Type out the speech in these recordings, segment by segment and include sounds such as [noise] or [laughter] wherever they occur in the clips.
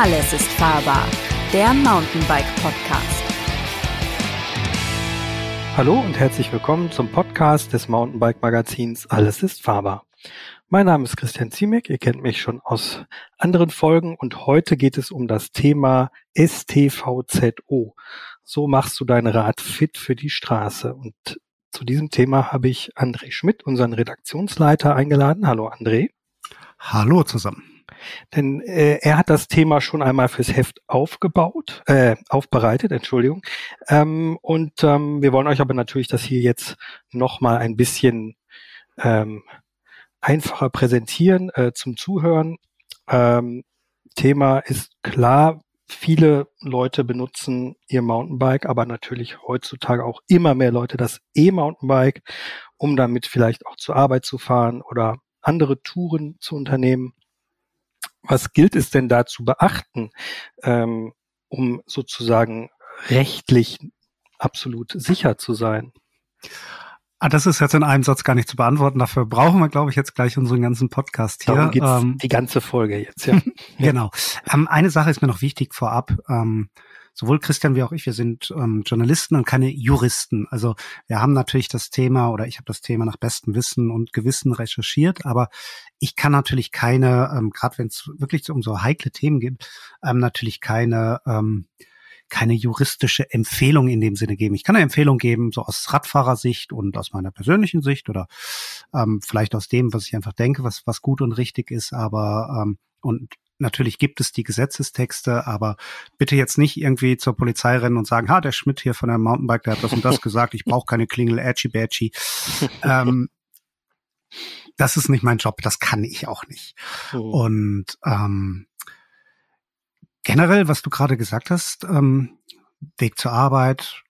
Alles ist fahrbar, der Mountainbike Podcast. Hallo und herzlich willkommen zum Podcast des Mountainbike Magazins Alles ist fahrbar. Mein Name ist Christian Ziemek, ihr kennt mich schon aus anderen Folgen und heute geht es um das Thema STVZO. So machst du dein Rad fit für die Straße. Und zu diesem Thema habe ich André Schmidt, unseren Redaktionsleiter, eingeladen. Hallo André. Hallo zusammen. Denn äh, er hat das Thema schon einmal fürs Heft aufgebaut, äh, aufbereitet, Entschuldigung. Ähm, und ähm, wir wollen euch aber natürlich das hier jetzt nochmal ein bisschen ähm, einfacher präsentieren äh, zum Zuhören. Ähm, Thema ist klar, viele Leute benutzen ihr Mountainbike, aber natürlich heutzutage auch immer mehr Leute das E-Mountainbike, um damit vielleicht auch zur Arbeit zu fahren oder andere Touren zu unternehmen. Was gilt es denn da zu beachten, ähm, um sozusagen rechtlich absolut sicher zu sein? Ah, das ist jetzt in einem Satz gar nicht zu beantworten. Dafür brauchen wir, glaube ich, jetzt gleich unseren ganzen Podcast hier. Darum geht's ähm, die ganze Folge jetzt, ja. [laughs] genau. Ähm, eine Sache ist mir noch wichtig vorab. Ähm, sowohl Christian wie auch ich, wir sind ähm, Journalisten und keine Juristen. Also wir haben natürlich das Thema oder ich habe das Thema nach bestem Wissen und Gewissen recherchiert, aber ich kann natürlich keine, ähm, gerade wenn es wirklich um so heikle Themen geht, ähm, natürlich keine ähm, keine juristische Empfehlung in dem Sinne geben. Ich kann eine Empfehlung geben, so aus Radfahrersicht und aus meiner persönlichen Sicht oder ähm, vielleicht aus dem, was ich einfach denke, was, was gut und richtig ist, aber ähm, und natürlich gibt es die Gesetzestexte, aber bitte jetzt nicht irgendwie zur Polizei rennen und sagen, ha, der Schmidt hier von der Mountainbike, der hat das und das [laughs] gesagt, ich brauche keine Klingel, edgy badgy. [laughs] ähm, das ist nicht mein Job, das kann ich auch nicht. Oh. Und ähm, generell, was du gerade gesagt hast, ähm, Weg zur Arbeit,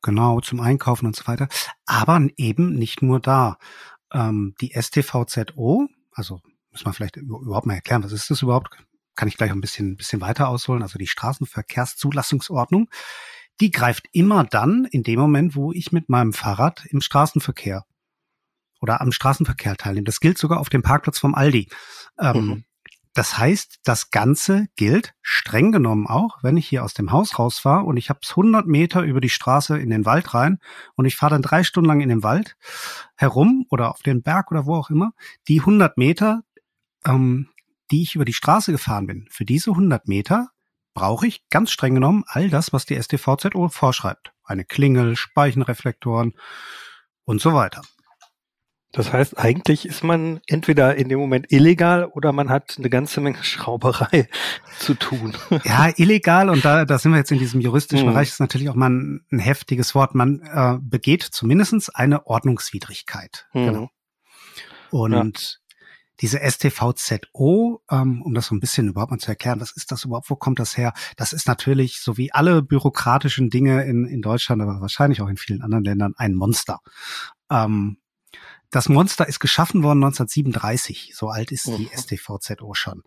genau, zum Einkaufen und so weiter, aber eben nicht nur da. Ähm, die STVZO, also muss man vielleicht überhaupt mal erklären, was ist das überhaupt? Kann ich gleich ein bisschen, bisschen weiter ausholen. Also die Straßenverkehrszulassungsordnung, die greift immer dann in dem Moment, wo ich mit meinem Fahrrad im Straßenverkehr oder am Straßenverkehr teilnehme. Das gilt sogar auf dem Parkplatz vom Aldi. Ähm, mhm. Das heißt, das Ganze gilt streng genommen auch, wenn ich hier aus dem Haus rausfahre und ich habe 100 Meter über die Straße in den Wald rein und ich fahre dann drei Stunden lang in den Wald herum oder auf den Berg oder wo auch immer. Die 100 Meter, ähm, die ich über die Straße gefahren bin, für diese 100 Meter brauche ich ganz streng genommen all das, was die STVZO vorschreibt. Eine Klingel, Speichenreflektoren und so weiter. Das heißt, eigentlich ist man entweder in dem Moment illegal oder man hat eine ganze Menge Schrauberei [laughs] zu tun. Ja, illegal und da, da sind wir jetzt in diesem juristischen mhm. Bereich, ist natürlich auch mal ein, ein heftiges Wort. Man äh, begeht zumindestens eine Ordnungswidrigkeit. Mhm. Genau. Und. Diese STVZO, ähm, um das so ein bisschen überhaupt mal zu erklären, was ist das überhaupt, wo kommt das her? Das ist natürlich, so wie alle bürokratischen Dinge in, in Deutschland, aber wahrscheinlich auch in vielen anderen Ländern, ein Monster. Ähm, das Monster ist geschaffen worden 1937. So alt ist die mhm. STVZO schon.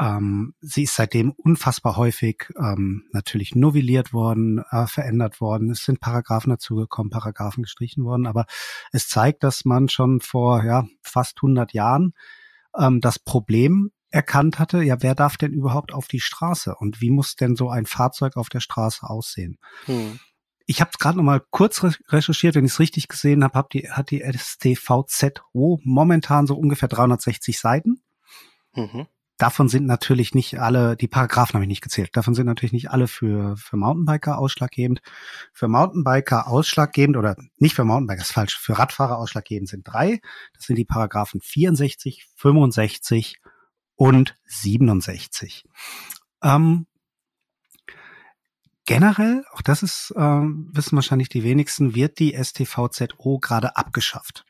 Ähm, sie ist seitdem unfassbar häufig ähm, natürlich novelliert worden, äh, verändert worden. Es sind Paragraphen dazugekommen, Paragraphen gestrichen worden. Aber es zeigt, dass man schon vor ja, fast 100 Jahren ähm, das Problem erkannt hatte, ja, wer darf denn überhaupt auf die Straße und wie muss denn so ein Fahrzeug auf der Straße aussehen? Hm. Ich habe es gerade noch mal kurz recherchiert, wenn ich es richtig gesehen habe, hab die, hat die STVZO momentan so ungefähr 360 Seiten. Mhm. Davon sind natürlich nicht alle, die Paragraphen habe ich nicht gezählt, davon sind natürlich nicht alle für, für Mountainbiker ausschlaggebend. Für Mountainbiker ausschlaggebend oder nicht für Mountainbiker, ist falsch, für Radfahrer ausschlaggebend sind drei. Das sind die Paragraphen 64, 65 und 67. Ähm, Generell, auch das ist, äh, wissen wahrscheinlich die wenigsten, wird die STVZO gerade abgeschafft.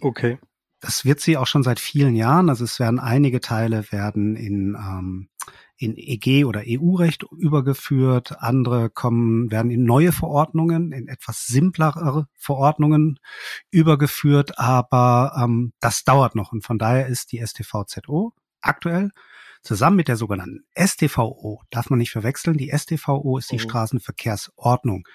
Okay. Das wird sie auch schon seit vielen Jahren. Also es werden einige Teile werden in, ähm, in EG oder EU-Recht übergeführt. Andere kommen, werden in neue Verordnungen, in etwas simplere Verordnungen übergeführt. Aber ähm, das dauert noch. Und von daher ist die STVZO aktuell Zusammen mit der sogenannten STVO, darf man nicht verwechseln, die STVO ist die mhm. Straßenverkehrsordnung.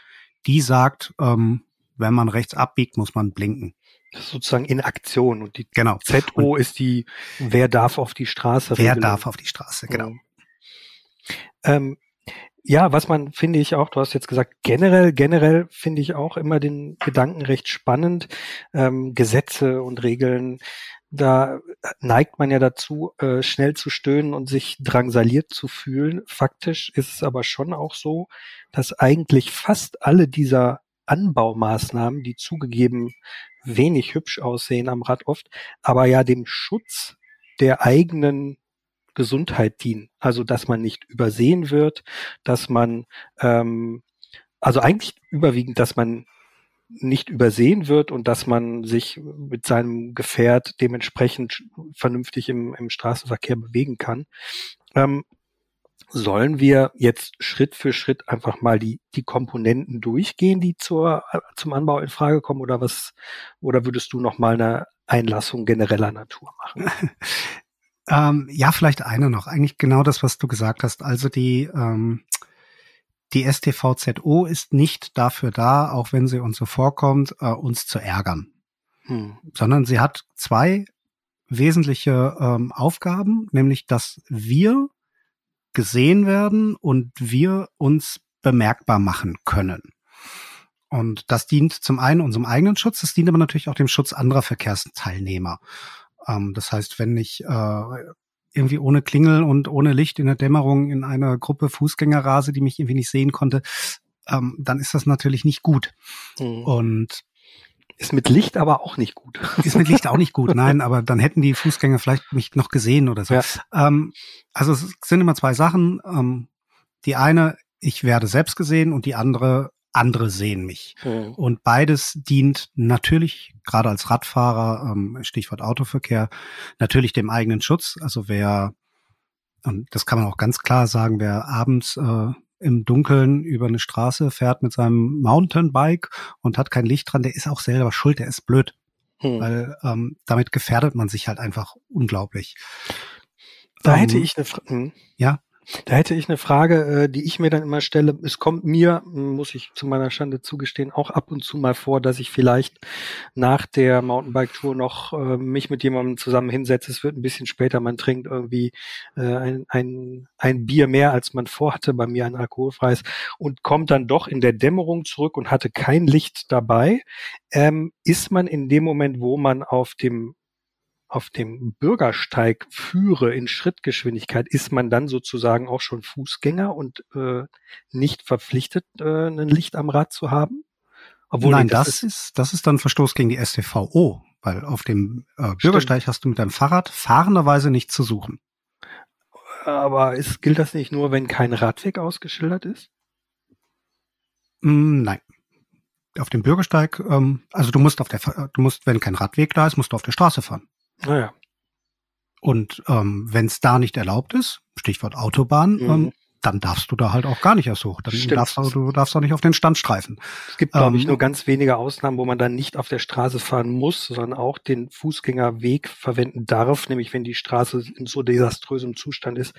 Die sagt, ähm, wenn man rechts abbiegt, muss man blinken. Sozusagen in Aktion. Und die genau. ZO und ist die, wer darf auf die Straße? Wer Regelung. darf auf die Straße, genau. Mhm. Ähm, ja, was man finde ich auch, du hast jetzt gesagt, generell, generell finde ich auch immer den Gedanken recht spannend. Ähm, Gesetze und Regeln, da neigt man ja dazu, äh, schnell zu stöhnen und sich drangsaliert zu fühlen. Faktisch ist es aber schon auch so, dass eigentlich fast alle dieser Anbaumaßnahmen, die zugegeben wenig hübsch aussehen am Rad oft, aber ja dem Schutz der eigenen Gesundheit dienen. Also dass man nicht übersehen wird, dass man ähm, also eigentlich überwiegend, dass man nicht übersehen wird und dass man sich mit seinem Gefährt dementsprechend vernünftig im, im Straßenverkehr bewegen kann. Ähm, sollen wir jetzt Schritt für Schritt einfach mal die, die Komponenten durchgehen, die zur, zum Anbau in Frage kommen oder was, oder würdest du noch mal eine Einlassung genereller Natur machen? [laughs] Ähm, ja, vielleicht eine noch. Eigentlich genau das, was du gesagt hast. Also die, ähm, die STVZO ist nicht dafür da, auch wenn sie uns so vorkommt, äh, uns zu ärgern. Hm. Sondern sie hat zwei wesentliche ähm, Aufgaben, nämlich dass wir gesehen werden und wir uns bemerkbar machen können. Und das dient zum einen unserem eigenen Schutz, das dient aber natürlich auch dem Schutz anderer Verkehrsteilnehmer. Ähm, das heißt, wenn ich äh, irgendwie ohne Klingel und ohne Licht in der Dämmerung in einer Gruppe Fußgänger rase, die mich irgendwie nicht sehen konnte, ähm, dann ist das natürlich nicht gut. Mhm. Und ist mit Licht aber auch nicht gut. [laughs] Ist mit Licht auch nicht gut, [laughs] nein, aber dann hätten die Fußgänger vielleicht mich noch gesehen oder so. Ja. Ähm, also es sind immer zwei Sachen. Ähm, die eine, ich werde selbst gesehen und die andere, andere sehen mich. Mhm. Und beides dient natürlich, gerade als Radfahrer, ähm, Stichwort Autoverkehr, natürlich dem eigenen Schutz. Also wer, und das kann man auch ganz klar sagen, wer abends äh, im Dunkeln über eine Straße fährt mit seinem Mountainbike und hat kein Licht dran, der ist auch selber schuld, der ist blöd. Hm. Weil ähm, damit gefährdet man sich halt einfach unglaublich. Da hätte ähm, ich eine Frage. Hm. Ja. Da hätte ich eine Frage, äh, die ich mir dann immer stelle. Es kommt mir, muss ich zu meiner Schande zugestehen, auch ab und zu mal vor, dass ich vielleicht nach der Mountainbike-Tour noch äh, mich mit jemandem zusammen hinsetze. Es wird ein bisschen später, man trinkt irgendwie äh, ein, ein, ein Bier mehr, als man vorhatte, bei mir ein alkoholfreies, und kommt dann doch in der Dämmerung zurück und hatte kein Licht dabei. Ähm, ist man in dem Moment, wo man auf dem auf dem Bürgersteig führe in Schrittgeschwindigkeit, ist man dann sozusagen auch schon Fußgänger und äh, nicht verpflichtet, äh, ein Licht am Rad zu haben? Obwohl Nein, das, das, ist, das ist dann Verstoß gegen die StVO, weil auf dem äh, Bürgersteig Stimmt. hast du mit deinem Fahrrad fahrenderweise nichts zu suchen. Aber ist, gilt das nicht nur, wenn kein Radweg ausgeschildert ist? Mm, nein. Auf dem Bürgersteig, ähm, also du musst auf der, du musst, wenn kein Radweg da ist, musst du auf der Straße fahren. Naja. Und ähm, wenn es da nicht erlaubt ist, Stichwort Autobahn, mhm. ähm, dann darfst du da halt auch gar nicht erst hoch. Dann Stimmt. darfst du, du darfst auch nicht auf den Standstreifen. Es gibt, glaube ähm, ich, nur ganz wenige Ausnahmen, wo man dann nicht auf der Straße fahren muss, sondern auch den Fußgängerweg verwenden darf, nämlich wenn die Straße in so desaströsem Zustand ist,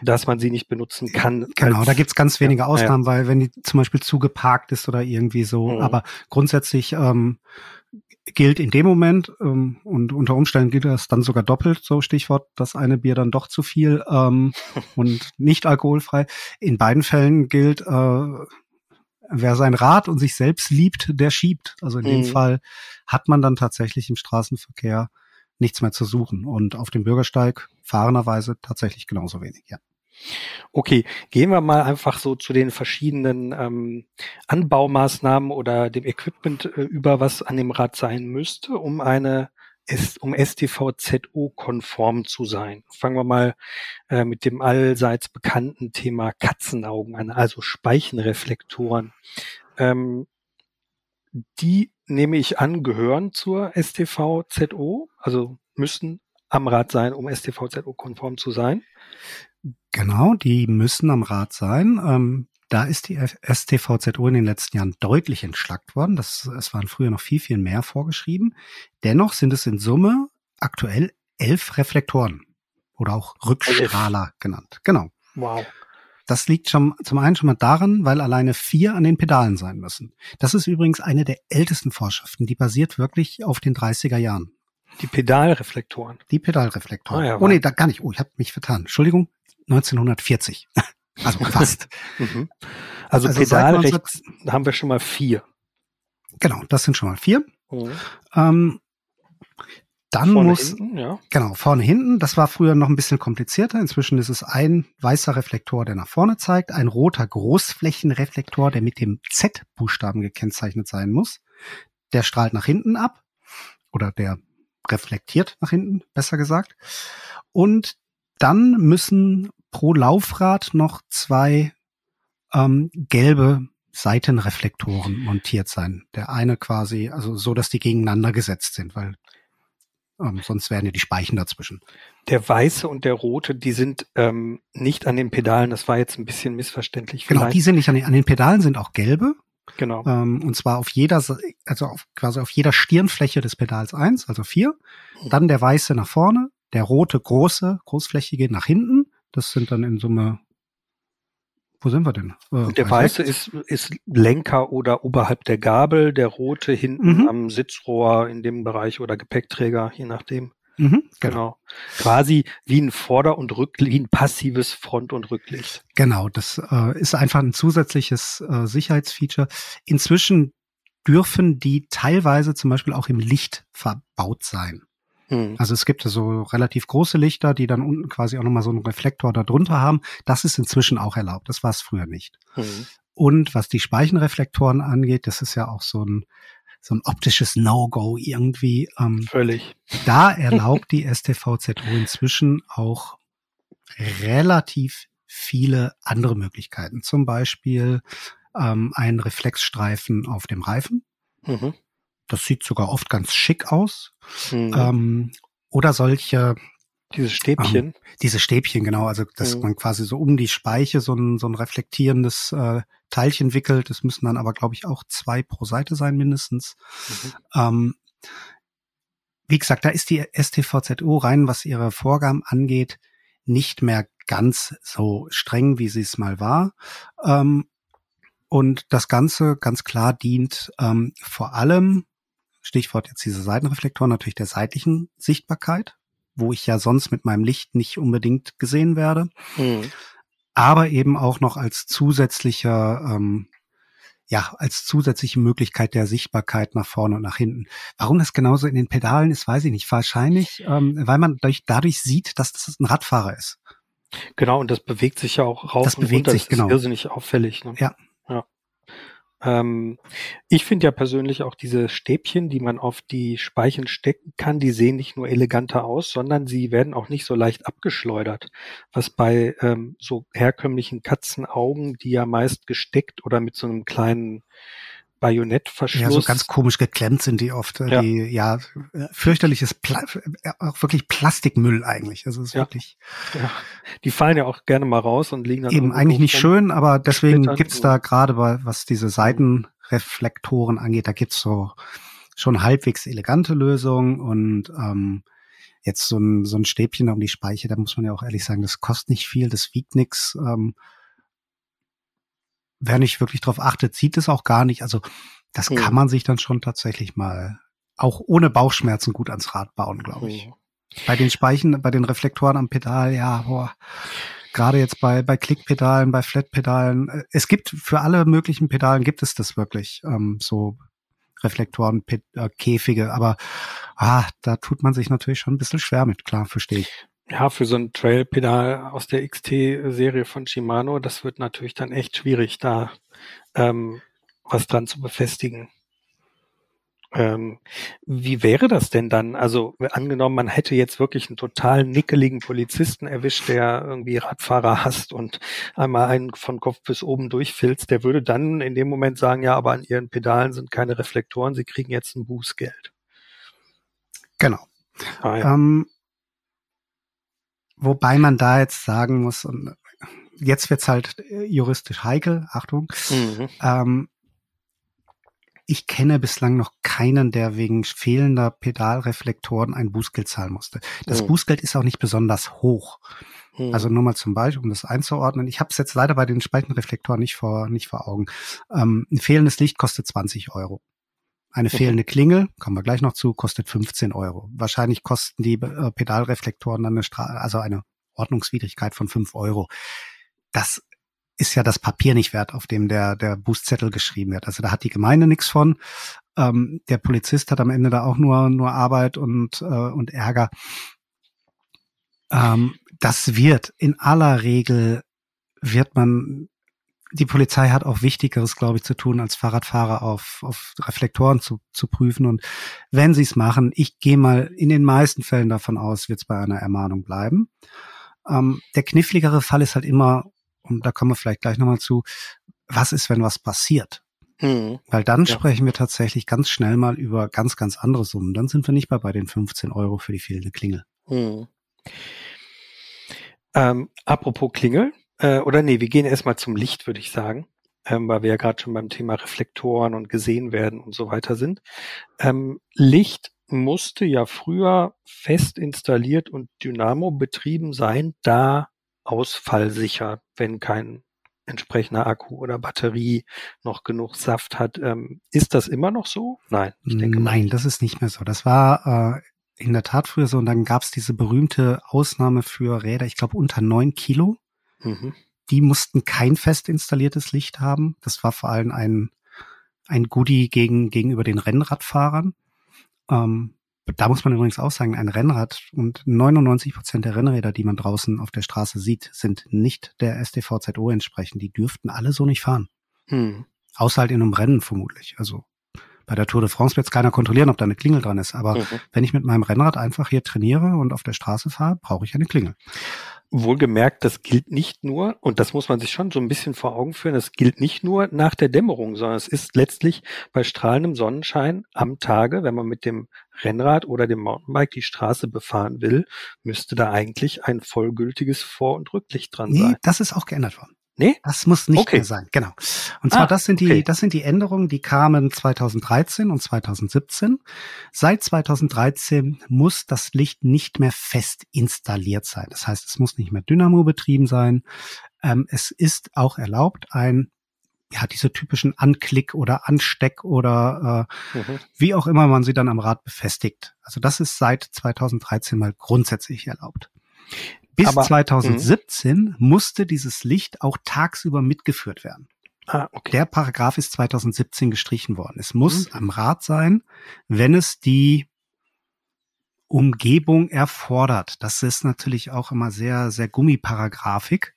dass man sie nicht benutzen kann. Genau, da gibt's ganz wenige ja, Ausnahmen, ja. weil wenn die zum Beispiel zugeparkt ist oder irgendwie so. Mhm. Aber grundsätzlich ähm, gilt in dem Moment ähm, und unter Umständen gilt das dann sogar doppelt, so Stichwort, das eine Bier dann doch zu viel ähm, [laughs] und nicht alkoholfrei. In beiden Fällen gilt, äh, wer sein Rad und sich selbst liebt, der schiebt. Also in mhm. dem Fall hat man dann tatsächlich im Straßenverkehr nichts mehr zu suchen und auf dem Bürgersteig fahrenderweise tatsächlich genauso wenig, ja. Okay, gehen wir mal einfach so zu den verschiedenen ähm, Anbaumaßnahmen oder dem Equipment äh, über, was an dem Rad sein müsste, um eine um STVZO-konform zu sein. Fangen wir mal äh, mit dem allseits bekannten Thema Katzenaugen an, also Speichenreflektoren. Ähm, die nehme ich an, gehören zur STVZO, also müssen am Rad sein, um STVZO-konform zu sein. Genau, die müssen am Rad sein. Ähm, da ist die STVZO in den letzten Jahren deutlich entschlackt worden. Das, es waren früher noch viel, viel mehr vorgeschrieben. Dennoch sind es in Summe aktuell elf Reflektoren oder auch Rückstrahler elf. genannt. Genau. Wow. Das liegt schon zum einen schon mal daran, weil alleine vier an den Pedalen sein müssen. Das ist übrigens eine der ältesten Vorschriften. Die basiert wirklich auf den 30er Jahren. Die Pedalreflektoren. Die Pedalreflektoren. Ah, ja, oh nee, da gar nicht. Oh, ich habe mich vertan. Entschuldigung, 1940. [laughs] Also fast. [laughs] mhm. Also, also Pedal rechts haben wir schon mal vier. Genau, das sind schon mal vier. Mhm. Ähm, dann vorne muss, hinten, ja. genau, vorne hinten, das war früher noch ein bisschen komplizierter. Inzwischen ist es ein weißer Reflektor, der nach vorne zeigt, ein roter Großflächenreflektor, der mit dem Z-Buchstaben gekennzeichnet sein muss. Der strahlt nach hinten ab oder der reflektiert nach hinten, besser gesagt. Und dann müssen pro Laufrad noch zwei ähm, gelbe Seitenreflektoren montiert sein. Der eine quasi, also so, dass die gegeneinander gesetzt sind, weil ähm, sonst wären ja die Speichen dazwischen. Der weiße und der rote, die sind ähm, nicht an den Pedalen. Das war jetzt ein bisschen missverständlich. Genau, vielleicht. Genau, die sind nicht an den, an den Pedalen, sind auch gelbe. Genau. Ähm, und zwar auf jeder, also auf, quasi auf jeder Stirnfläche des Pedals eins, also vier. Hm. Dann der weiße nach vorne, der rote große, großflächige nach hinten. Das sind dann in Summe wo sind wir denn? Äh, der weiße ist, ist Lenker oder oberhalb der Gabel, der rote hinten mhm. am Sitzrohr in dem Bereich oder Gepäckträger, je nachdem. Mhm, genau. genau. Quasi wie ein Vorder- und Rücklicht, wie ein passives Front- und Rücklicht. Genau, das äh, ist einfach ein zusätzliches äh, Sicherheitsfeature. Inzwischen dürfen die teilweise zum Beispiel auch im Licht verbaut sein. Hm. Also es gibt so relativ große Lichter, die dann unten quasi auch nochmal so einen Reflektor da drunter haben. Das ist inzwischen auch erlaubt. Das war es früher nicht. Hm. Und was die Speichenreflektoren angeht, das ist ja auch so ein, so ein optisches No-Go irgendwie. Ähm, Völlig. Da erlaubt die STVZO inzwischen auch relativ viele andere Möglichkeiten. Zum Beispiel ähm, einen Reflexstreifen auf dem Reifen. Mhm. Das sieht sogar oft ganz schick aus. Mhm. Ähm, oder solche diese Stäbchen. Ähm, diese Stäbchen, genau. Also, dass mhm. man quasi so um die Speiche so ein, so ein reflektierendes äh, Teilchen wickelt. Das müssen dann aber, glaube ich, auch zwei pro Seite sein, mindestens. Mhm. Ähm, wie gesagt, da ist die STVZO rein, was ihre Vorgaben angeht, nicht mehr ganz so streng, wie sie es mal war. Ähm, und das Ganze ganz klar dient ähm, vor allem Stichwort jetzt diese Seitenreflektoren, natürlich der seitlichen Sichtbarkeit, wo ich ja sonst mit meinem Licht nicht unbedingt gesehen werde. Mhm. Aber eben auch noch als zusätzlicher, ähm, ja, als zusätzliche Möglichkeit der Sichtbarkeit nach vorne und nach hinten. Warum das genauso in den Pedalen ist, weiß ich nicht. Wahrscheinlich, ähm, weil man dadurch, dadurch sieht, dass das ein Radfahrer ist. Genau, und das bewegt sich ja auch rauf das und bewegt runter. Sich, das genau. ist irrsinnig auffällig. Ne? Ja. Ja. Ähm, ich finde ja persönlich auch diese Stäbchen, die man auf die Speichen stecken kann, die sehen nicht nur eleganter aus, sondern sie werden auch nicht so leicht abgeschleudert. Was bei ähm, so herkömmlichen Katzenaugen, die ja meist gesteckt oder mit so einem kleinen Bajonettverschluss. Ja, so ganz komisch geklemmt sind die oft. Äh, ja. Die, ja, fürchterliches, Pla äh, auch wirklich Plastikmüll eigentlich. Also es ist ja. wirklich. Ja. Die fallen ja auch gerne mal raus und liegen dann. Eben eigentlich nicht schön, aber deswegen gibt's da gerade bei, was diese Seitenreflektoren angeht, da gibt's so schon halbwegs elegante Lösungen und ähm, jetzt so ein, so ein Stäbchen um die Speiche, da muss man ja auch ehrlich sagen, das kostet nicht viel, das wiegt nix. Ähm, wer nicht wirklich drauf achtet, sieht es auch gar nicht. Also das mhm. kann man sich dann schon tatsächlich mal auch ohne Bauchschmerzen gut ans Rad bauen, glaube ich. Mhm. Bei den Speichen, bei den Reflektoren am Pedal, ja, boah. Gerade jetzt bei, bei Klickpedalen, bei Flatpedalen. Es gibt für alle möglichen Pedalen gibt es das wirklich, ähm, so Reflektoren, äh, Käfige, aber ah, da tut man sich natürlich schon ein bisschen schwer mit, klar, verstehe ich. Ja, für so ein Trail-Pedal aus der XT-Serie von Shimano, das wird natürlich dann echt schwierig, da ähm, was dran zu befestigen. Ähm, wie wäre das denn dann? Also angenommen, man hätte jetzt wirklich einen total nickeligen Polizisten erwischt, der irgendwie Radfahrer hasst und einmal einen von Kopf bis oben durchfilzt, der würde dann in dem Moment sagen, ja, aber an ihren Pedalen sind keine Reflektoren, sie kriegen jetzt ein Bußgeld. Genau. Ah, ja. ähm, Wobei man da jetzt sagen muss, und jetzt wird's halt juristisch heikel, Achtung. Mhm. Ähm, ich kenne bislang noch keinen, der wegen fehlender Pedalreflektoren ein Bußgeld zahlen musste. Das mhm. Bußgeld ist auch nicht besonders hoch. Mhm. Also nur mal zum Beispiel, um das einzuordnen. Ich habe es jetzt leider bei den Spaltenreflektoren nicht vor, nicht vor Augen. Ähm, ein fehlendes Licht kostet 20 Euro. Eine fehlende Klingel, kommen wir gleich noch zu, kostet 15 Euro. Wahrscheinlich kosten die äh, Pedalreflektoren dann eine Stra also eine Ordnungswidrigkeit von 5 Euro. Das ist ja das Papier nicht wert, auf dem der, der Bußzettel geschrieben wird. Also da hat die Gemeinde nichts von. Ähm, der Polizist hat am Ende da auch nur, nur Arbeit und, äh, und Ärger. Ähm, das wird in aller Regel wird man die Polizei hat auch Wichtigeres, glaube ich, zu tun, als Fahrradfahrer auf, auf Reflektoren zu, zu prüfen. Und wenn sie es machen, ich gehe mal in den meisten Fällen davon aus, wird es bei einer Ermahnung bleiben. Ähm, der kniffligere Fall ist halt immer, und da kommen wir vielleicht gleich nochmal zu, was ist, wenn was passiert? Mhm. Weil dann ja. sprechen wir tatsächlich ganz schnell mal über ganz, ganz andere Summen. Dann sind wir nicht mehr bei den 15 Euro für die fehlende Klingel. Mhm. Ähm, apropos Klingel, äh, oder nee, wir gehen erstmal zum Licht, würde ich sagen, ähm, weil wir ja gerade schon beim Thema Reflektoren und gesehen werden und so weiter sind. Ähm, Licht musste ja früher fest installiert und Dynamo betrieben sein, da ausfallsicher, wenn kein entsprechender Akku oder Batterie noch genug Saft hat. Ähm, ist das immer noch so? Nein, ich denke Nein, mal. das ist nicht mehr so. Das war äh, in der Tat früher so und dann gab es diese berühmte Ausnahme für Räder, ich glaube unter neun Kilo. Mhm. Die mussten kein fest installiertes Licht haben. Das war vor allem ein, ein Goodie gegen, gegenüber den Rennradfahrern. Ähm, da muss man übrigens auch sagen, ein Rennrad und 99 Prozent der Rennräder, die man draußen auf der Straße sieht, sind nicht der STVZO entsprechend. Die dürften alle so nicht fahren. Hm. Außer halt in einem Rennen vermutlich. Also bei der Tour de France wird es keiner kontrollieren, ob da eine Klingel dran ist. Aber mhm. wenn ich mit meinem Rennrad einfach hier trainiere und auf der Straße fahre, brauche ich eine Klingel. Wohlgemerkt, das gilt nicht nur, und das muss man sich schon so ein bisschen vor Augen führen, das gilt nicht nur nach der Dämmerung, sondern es ist letztlich bei strahlendem Sonnenschein am Tage, wenn man mit dem Rennrad oder dem Mountainbike die Straße befahren will, müsste da eigentlich ein vollgültiges Vor- und Rücklicht dran nee, sein. Das ist auch geändert worden. Nee? Das muss nicht okay. mehr sein, genau. Und zwar, ah, das sind die, okay. das sind die Änderungen, die kamen 2013 und 2017. Seit 2013 muss das Licht nicht mehr fest installiert sein. Das heißt, es muss nicht mehr Dynamo betrieben sein. Ähm, es ist auch erlaubt, ein ja, diese typischen Anklick oder Ansteck oder äh, mhm. wie auch immer man sie dann am Rad befestigt. Also das ist seit 2013 mal grundsätzlich erlaubt. Bis Aber, 2017 mh. musste dieses Licht auch tagsüber mitgeführt werden. Ah, okay. Der Paragraph ist 2017 gestrichen worden. Es muss mhm. am Rad sein, wenn es die Umgebung erfordert. Das ist natürlich auch immer sehr, sehr Gummiparagraphik.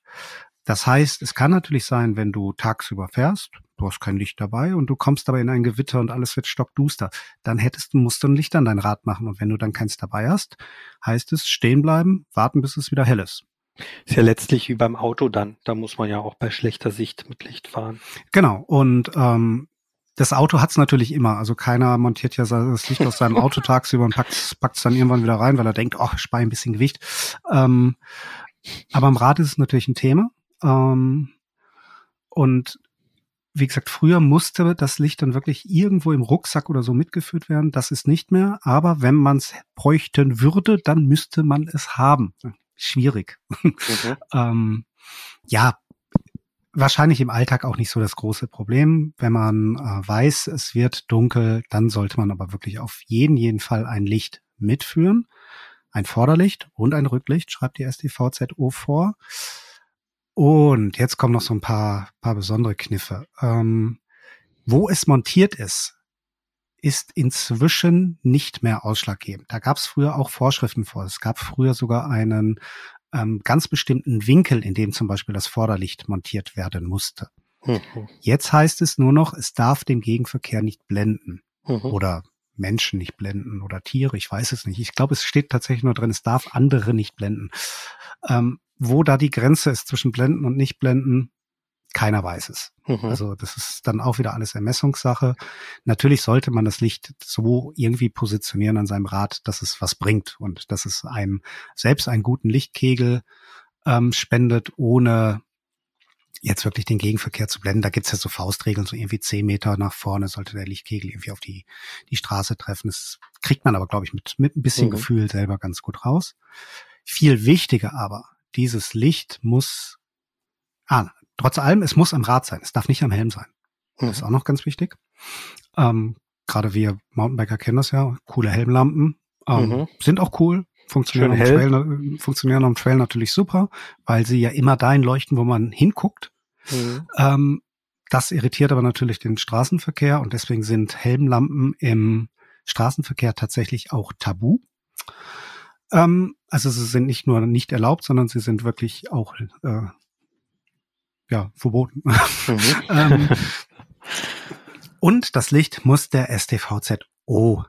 Das heißt, es kann natürlich sein, wenn du tagsüber fährst, du hast kein Licht dabei und du kommst aber in ein Gewitter und alles wird stockduster, dann hättest du, musst du ein Licht an dein Rad machen. Und wenn du dann keins dabei hast, heißt es stehen bleiben, warten, bis es wieder hell ist. Ist ja letztlich wie beim Auto dann. Da muss man ja auch bei schlechter Sicht mit Licht fahren. Genau. Und ähm, das Auto hat's natürlich immer. Also keiner montiert ja das Licht aus seinem Auto [laughs] tagsüber und packt es dann irgendwann wieder rein, weil er denkt, oh, ich spare ein bisschen Gewicht. Ähm, aber am Rad ist es natürlich ein Thema. Ähm, und wie gesagt, früher musste das Licht dann wirklich irgendwo im Rucksack oder so mitgeführt werden. Das ist nicht mehr. Aber wenn man es bräuchten würde, dann müsste man es haben. Schwierig. Mhm. [laughs] ähm, ja, wahrscheinlich im Alltag auch nicht so das große Problem. Wenn man äh, weiß, es wird dunkel, dann sollte man aber wirklich auf jeden, jeden Fall ein Licht mitführen. Ein Vorderlicht und ein Rücklicht, schreibt die STVZO vor. Und jetzt kommen noch so ein paar, paar besondere Kniffe. Ähm, wo es montiert ist, ist inzwischen nicht mehr ausschlaggebend. Da gab es früher auch Vorschriften vor. Es gab früher sogar einen ähm, ganz bestimmten Winkel, in dem zum Beispiel das Vorderlicht montiert werden musste. Mhm. Jetzt heißt es nur noch, es darf den Gegenverkehr nicht blenden mhm. oder Menschen nicht blenden oder Tiere, ich weiß es nicht. Ich glaube, es steht tatsächlich nur drin, es darf andere nicht blenden. Ähm, wo da die Grenze ist zwischen Blenden und Nicht-Blenden, keiner weiß es. Mhm. Also das ist dann auch wieder alles Ermessungssache. Natürlich sollte man das Licht so irgendwie positionieren an seinem Rad, dass es was bringt und dass es einem selbst einen guten Lichtkegel ähm, spendet, ohne jetzt wirklich den Gegenverkehr zu blenden. Da gibt's ja so Faustregeln, so irgendwie zehn Meter nach vorne sollte der Lichtkegel irgendwie auf die, die Straße treffen. Das kriegt man aber, glaube ich, mit, mit ein bisschen mhm. Gefühl selber ganz gut raus. Viel wichtiger aber dieses Licht muss, ah, trotz allem, es muss am Rad sein. Es darf nicht am Helm sein. Das mhm. ist auch noch ganz wichtig. Ähm, Gerade wir Mountainbiker kennen das ja. Coole Helmlampen ähm, mhm. sind auch cool. Funktionieren am, Trail, funktionieren am Trail natürlich super, weil sie ja immer dahin leuchten, wo man hinguckt. Mhm. Ähm, das irritiert aber natürlich den Straßenverkehr und deswegen sind Helmlampen im Straßenverkehr tatsächlich auch tabu. Ähm, also sie sind nicht nur nicht erlaubt, sondern sie sind wirklich auch äh, ja verboten. Mhm. [laughs] ähm, und das Licht muss der STVZO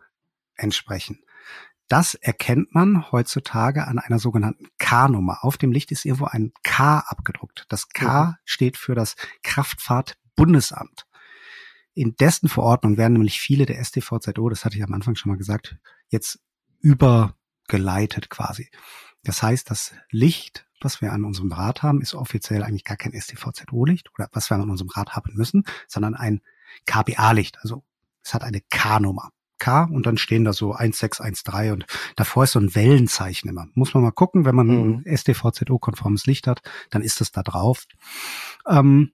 entsprechen. Das erkennt man heutzutage an einer sogenannten K-Nummer. Auf dem Licht ist irgendwo ein K abgedruckt. Das K mhm. steht für das Kraftfahrtbundesamt. In dessen Verordnung werden nämlich viele der STVZO, das hatte ich am Anfang schon mal gesagt, jetzt übergeleitet quasi. Das heißt, das Licht, was wir an unserem Rad haben, ist offiziell eigentlich gar kein STVZO-Licht oder was wir an unserem Rad haben müssen, sondern ein KBA-Licht. Also es hat eine K-Nummer. K und dann stehen da so 1613 und davor ist so ein Wellenzeichen immer. Muss man mal gucken, wenn man mhm. ein STVZO-konformes Licht hat, dann ist das da drauf. Ähm,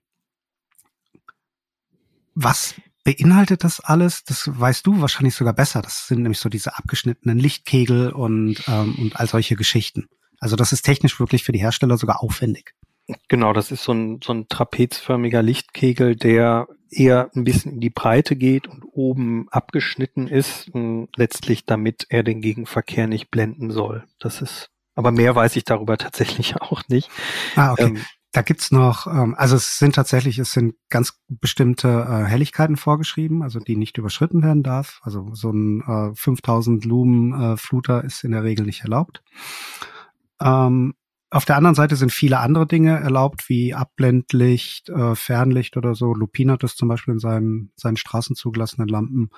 was beinhaltet das alles? Das weißt du wahrscheinlich sogar besser. Das sind nämlich so diese abgeschnittenen Lichtkegel und, ähm, und all solche Geschichten. Also das ist technisch wirklich für die Hersteller sogar aufwendig. Genau, das ist so ein, so ein trapezförmiger Lichtkegel, der eher ein bisschen in die Breite geht und oben abgeschnitten ist, letztlich damit er den Gegenverkehr nicht blenden soll. Das ist, aber mehr weiß ich darüber [laughs] tatsächlich auch nicht. Ah, okay. Ähm, da gibt's noch, ähm, also es sind tatsächlich, es sind ganz bestimmte äh, Helligkeiten vorgeschrieben, also die nicht überschritten werden darf. Also so ein äh, 5000 Lumen äh, Fluter ist in der Regel nicht erlaubt. Ähm, auf der anderen Seite sind viele andere Dinge erlaubt, wie Abblendlicht, äh, Fernlicht oder so. Lupin hat das zum Beispiel in seinen, seinen Straßen zugelassenen Lampen.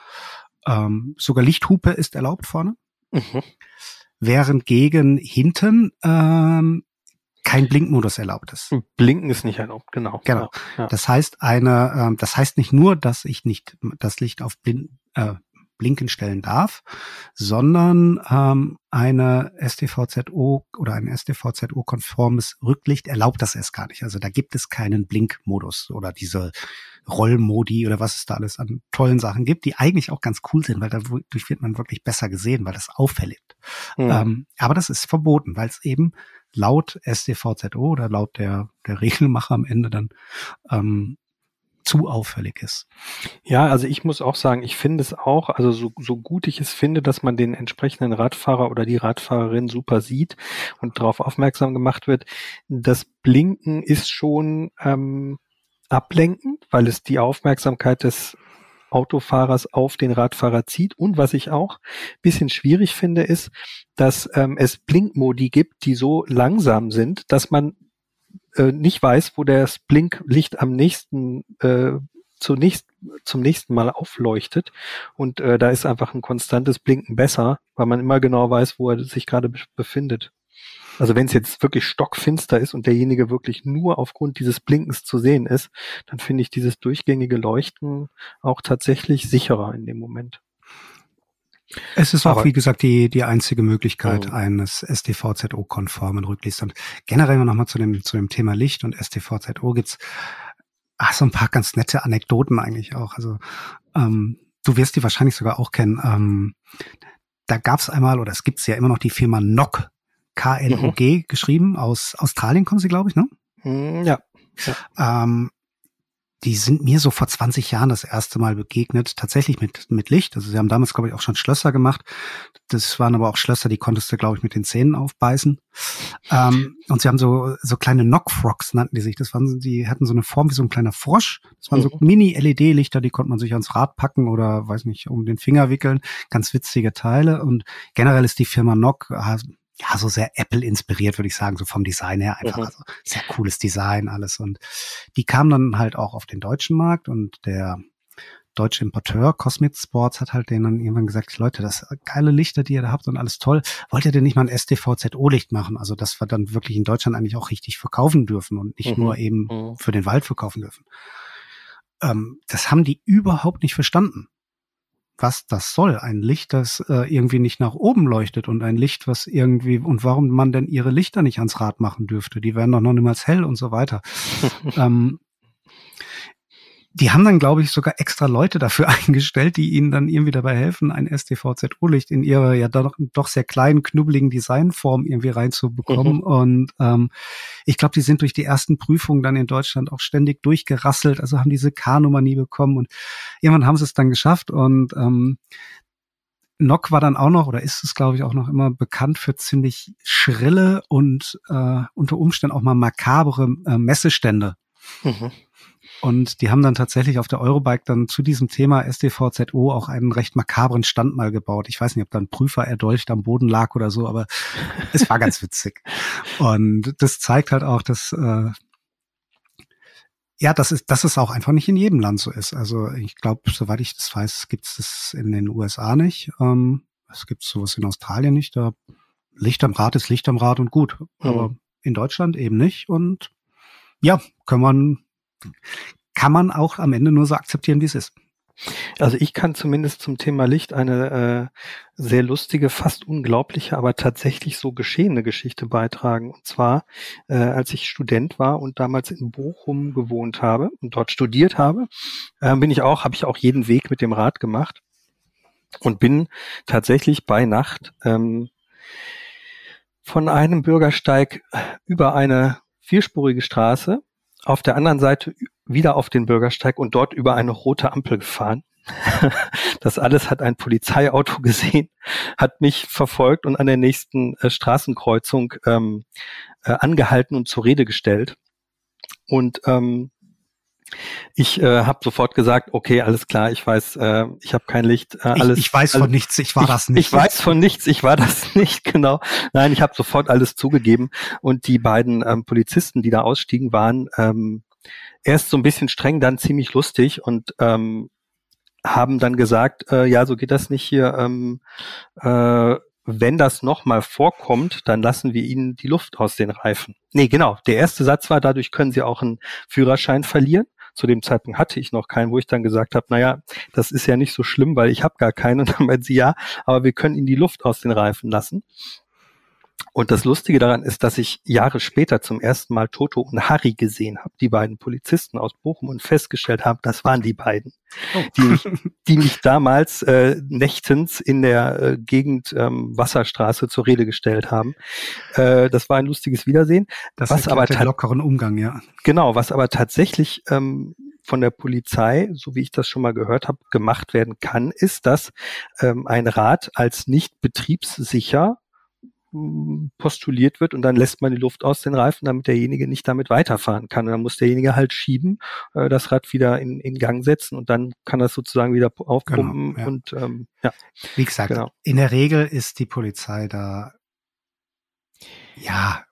Ähm, sogar Lichthupe ist erlaubt vorne. Mhm. Während gegen hinten ähm, kein Blinkmodus erlaubt ist. Blinken ist nicht erlaubt, genau. Genau. Ja, ja. Das heißt eine, ähm, das heißt nicht nur, dass ich nicht das Licht auf Blind, äh, Blinken stellen darf, sondern ähm, eine STVZO oder ein STVZO-konformes Rücklicht erlaubt das erst gar nicht. Also da gibt es keinen Blinkmodus oder diese Rollmodi oder was es da alles an tollen Sachen gibt, die eigentlich auch ganz cool sind, weil dadurch wird man wirklich besser gesehen, weil das auffällt. Ja. Ähm, aber das ist verboten, weil es eben laut STVZO oder laut der, der Regelmacher am Ende dann ähm, zu auffällig ist. Ja, also ich muss auch sagen, ich finde es auch, also so, so gut ich es finde, dass man den entsprechenden Radfahrer oder die Radfahrerin super sieht und darauf aufmerksam gemacht wird, das Blinken ist schon ähm, ablenkend, weil es die Aufmerksamkeit des Autofahrers auf den Radfahrer zieht. Und was ich auch bisschen schwierig finde, ist, dass ähm, es Blinkmodi gibt, die so langsam sind, dass man äh, nicht weiß, wo das Blinklicht am nächsten äh, zunächst, zum nächsten Mal aufleuchtet. Und äh, da ist einfach ein konstantes Blinken besser, weil man immer genau weiß, wo er sich gerade befindet. Also wenn es jetzt wirklich stockfinster ist und derjenige wirklich nur aufgrund dieses Blinkens zu sehen ist, dann finde ich dieses durchgängige Leuchten auch tatsächlich sicherer in dem Moment. Es ist auch, wie gesagt, die, die einzige Möglichkeit oh. eines STVZO-konformen Rücklichts. Und generell nochmal zu dem, zu dem Thema Licht und STVZO gibt's ach, so ein paar ganz nette Anekdoten eigentlich auch. Also ähm, du wirst die wahrscheinlich sogar auch kennen. Ähm, da gab's einmal, oder es gibt's ja immer noch die Firma NOG, K-N-O-G mhm. geschrieben. Aus Australien kommen sie, glaube ich, ne? Hm, ja. ja. Ähm, die sind mir so vor 20 Jahren das erste Mal begegnet, tatsächlich mit, mit Licht. Also sie haben damals, glaube ich, auch schon Schlösser gemacht. Das waren aber auch Schlösser, die konntest du, glaube ich, mit den Zähnen aufbeißen. Ähm, und sie haben so, so kleine Knockfrogs nannten die sich. Das waren, die hatten so eine Form wie so ein kleiner Frosch. Das waren mhm. so Mini-LED-Lichter, die konnte man sich ans Rad packen oder, weiß nicht, um den Finger wickeln. Ganz witzige Teile. Und generell ist die Firma Nock, ja, so sehr Apple inspiriert, würde ich sagen, so vom Design her einfach. Mhm. Also sehr cooles Design, alles. Und die kamen dann halt auch auf den deutschen Markt und der deutsche Importeur Cosmic Sports hat halt denen dann irgendwann gesagt, Leute, das geile Lichter, die ihr da habt und alles toll, wollt ihr denn nicht mal ein STVZO-Licht machen? Also, dass wir dann wirklich in Deutschland eigentlich auch richtig verkaufen dürfen und nicht mhm. nur eben mhm. für den Wald verkaufen dürfen. Ähm, das haben die überhaupt nicht verstanden was das soll. Ein Licht, das äh, irgendwie nicht nach oben leuchtet und ein Licht, was irgendwie, und warum man denn ihre Lichter nicht ans Rad machen dürfte. Die werden doch noch niemals hell und so weiter. [laughs] ähm, die haben dann, glaube ich, sogar extra Leute dafür [laughs] eingestellt, die ihnen dann irgendwie dabei helfen, ein STVZO-Licht in ihre ja doch, doch sehr kleinen, knubbeligen Designform irgendwie reinzubekommen. Mhm. Und ähm, ich glaube, die sind durch die ersten Prüfungen dann in Deutschland auch ständig durchgerasselt, also haben diese K-Nummer nie bekommen und irgendwann haben sie es dann geschafft und ähm, Nock war dann auch noch, oder ist es, glaube ich, auch noch immer bekannt für ziemlich schrille und äh, unter Umständen auch mal makabere äh, Messestände. Mhm. Und die haben dann tatsächlich auf der Eurobike dann zu diesem Thema SDVZO auch einen recht makabren Stand mal gebaut. Ich weiß nicht, ob da ein Prüfer erdolcht am Boden lag oder so, aber es war ganz witzig. [laughs] Und das zeigt halt auch, dass äh, ja, das ist, dass es auch einfach nicht in jedem Land so ist. Also ich glaube, soweit ich das weiß, gibt es das in den USA nicht. Ähm, es gibt sowas in Australien nicht. Da Licht am Rad ist Licht am Rad und gut. Aber mhm. in Deutschland eben nicht. Und ja, kann man kann man auch am Ende nur so akzeptieren, wie es ist. Also ich kann zumindest zum Thema Licht eine äh, sehr lustige, fast unglaubliche, aber tatsächlich so geschehene Geschichte beitragen. Und zwar, äh, als ich Student war und damals in Bochum gewohnt habe und dort studiert habe, äh, bin ich auch, habe ich auch jeden Weg mit dem Rad gemacht und bin tatsächlich bei Nacht ähm, von einem Bürgersteig über eine vierspurige Straße auf der anderen Seite wieder auf den Bürgersteig und dort über eine rote Ampel gefahren. [laughs] das alles hat ein Polizeiauto [laughs] gesehen, hat mich verfolgt und an der nächsten äh, Straßenkreuzung ähm, äh, angehalten und zur Rede gestellt. Und ähm, ich äh, habe sofort gesagt, okay, alles klar, ich weiß, äh, ich habe kein Licht. Äh, alles, ich, ich weiß alles, von nichts, ich war ich, das nicht. Ich weiß von nichts, ich war das [laughs] nicht, genau. Nein, ich habe sofort alles zugegeben. Und die beiden ähm, Polizisten, die da ausstiegen, waren ähm, erst so ein bisschen streng, dann ziemlich lustig und ähm, haben dann gesagt, äh, ja, so geht das nicht hier. Ähm, äh, wenn das nochmal vorkommt, dann lassen wir ihnen die Luft aus den Reifen. Nee, genau. Der erste Satz war, dadurch können sie auch einen Führerschein verlieren. Zu dem Zeitpunkt hatte ich noch keinen, wo ich dann gesagt habe, naja, das ist ja nicht so schlimm, weil ich habe gar keinen. Und dann meinte sie, ja, aber wir können ihnen die Luft aus den Reifen lassen. Und das Lustige daran ist, dass ich Jahre später zum ersten Mal Toto und Harry gesehen habe, die beiden Polizisten aus Bochum, und festgestellt habe, das waren die beiden, oh. die, mich, [laughs] die mich damals äh, nächtens in der äh, Gegend ähm, Wasserstraße zur Rede gestellt haben. Äh, das war ein lustiges Wiedersehen. Das was aber lockeren Umgang, ja. Genau, was aber tatsächlich ähm, von der Polizei, so wie ich das schon mal gehört habe, gemacht werden kann, ist, dass ähm, ein Rad als nicht betriebssicher postuliert wird und dann lässt man die Luft aus den Reifen, damit derjenige nicht damit weiterfahren kann. Und dann muss derjenige halt schieben, äh, das Rad wieder in, in Gang setzen und dann kann das sozusagen wieder aufpumpen genau, ja. und ähm, ja. Wie gesagt, genau. in der Regel ist die Polizei da ja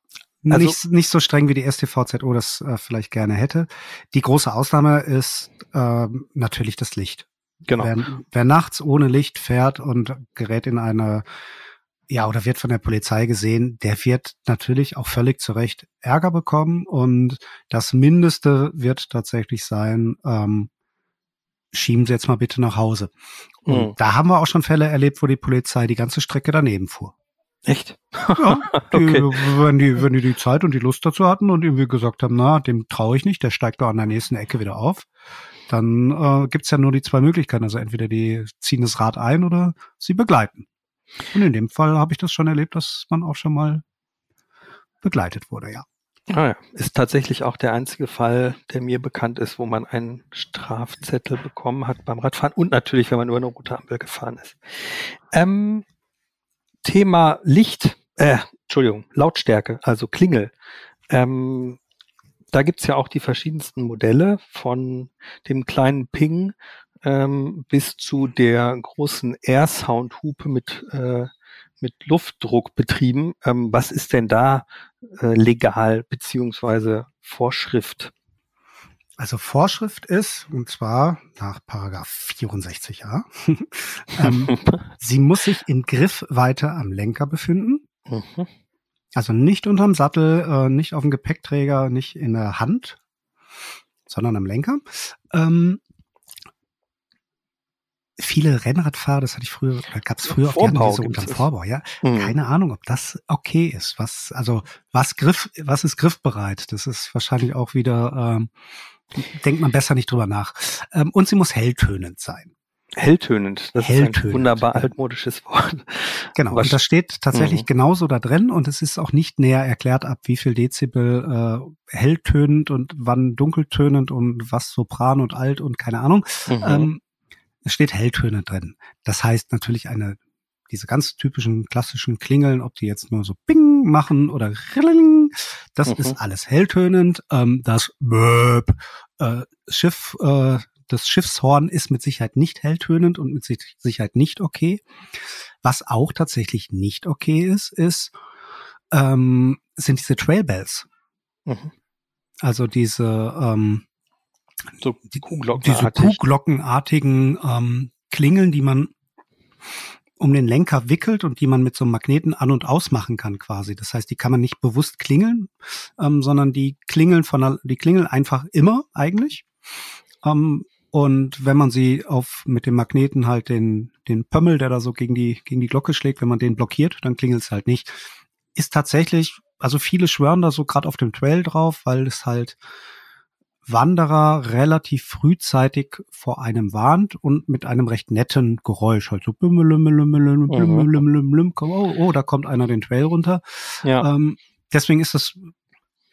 also, nicht, nicht so streng wie die STVZO das äh, vielleicht gerne hätte. Die große Ausnahme ist äh, natürlich das Licht. Genau. Wer, wer nachts ohne Licht fährt und gerät in eine ja, oder wird von der Polizei gesehen, der wird natürlich auch völlig zu Recht Ärger bekommen und das Mindeste wird tatsächlich sein, ähm, schieben Sie jetzt mal bitte nach Hause. Und mhm. da haben wir auch schon Fälle erlebt, wo die Polizei die ganze Strecke daneben fuhr. Echt? Ja, [laughs] die, okay. wenn, die, wenn die die Zeit und die Lust dazu hatten und irgendwie gesagt haben, na, dem traue ich nicht, der steigt doch an der nächsten Ecke wieder auf, dann äh, gibt's ja nur die zwei Möglichkeiten. Also entweder die ziehen das Rad ein oder sie begleiten. Und in dem Fall habe ich das schon erlebt, dass man auch schon mal begleitet wurde, ja. Ah ja. Ist tatsächlich auch der einzige Fall, der mir bekannt ist, wo man einen Strafzettel bekommen hat beim Radfahren und natürlich, wenn man über eine rote Ampel gefahren ist. Ähm, Thema Licht, äh, Entschuldigung, Lautstärke, also Klingel. Ähm, da gibt's ja auch die verschiedensten Modelle von dem kleinen Ping ähm, bis zu der großen Air-Sound-Hupe mit, äh, mit Luftdruck betrieben. Ähm, was ist denn da äh, legal beziehungsweise Vorschrift? Also Vorschrift ist, und zwar nach Paragraph 64a, [laughs] ähm, [laughs] sie muss sich in Griffweite am Lenker befinden. Mhm. Also nicht unterm Sattel, äh, nicht auf dem Gepäckträger, nicht in der Hand, sondern am Lenker. Ähm, viele Rennradfahrer, das hatte ich früher, da gab es früher auch gerne diese unterm Vorbau, ja. Mhm. Keine Ahnung, ob das okay ist. Was, also was Griff, was ist griffbereit? Das ist wahrscheinlich auch wieder ähm, denkt man besser nicht drüber nach. Ähm, und sie muss helltönend sein. Helltönend, das Helltönend. ist ein wunderbar altmodisches Wort. Genau, Was, und das steht tatsächlich mhm. genauso da drin und es ist auch nicht näher erklärt ab, wie viel Dezibel äh, helltönend und wann dunkeltönend und was Sopran und Alt und keine Ahnung. Mhm. Ähm, es steht helltönend drin. Das heißt natürlich eine diese ganz typischen klassischen Klingeln, ob die jetzt nur so Bing machen oder Rilling, das mhm. ist alles helltönend. Ähm, das Böp, äh, Schiff, äh, das Schiffshorn ist mit Sicherheit nicht helltönend und mit Sicherheit nicht okay. Was auch tatsächlich nicht okay ist, ist ähm, sind diese Trailbells. Mhm. Also diese ähm, so Kuhglockenartig. diese Kuhglockenartigen ähm, Klingeln, die man um den Lenker wickelt und die man mit so einem Magneten an und ausmachen kann quasi. Das heißt, die kann man nicht bewusst klingeln, ähm, sondern die klingeln von die klingeln einfach immer eigentlich. Ähm, und wenn man sie auf mit dem Magneten halt den den Pömmel, der da so gegen die gegen die Glocke schlägt, wenn man den blockiert, dann klingelt es halt nicht. Ist tatsächlich, also viele schwören da so gerade auf dem Trail drauf, weil es halt Wanderer relativ frühzeitig vor einem warnt und mit einem recht netten Geräusch, halt so oh, oh, da kommt einer den Trail runter. Ja. Ähm, deswegen ist das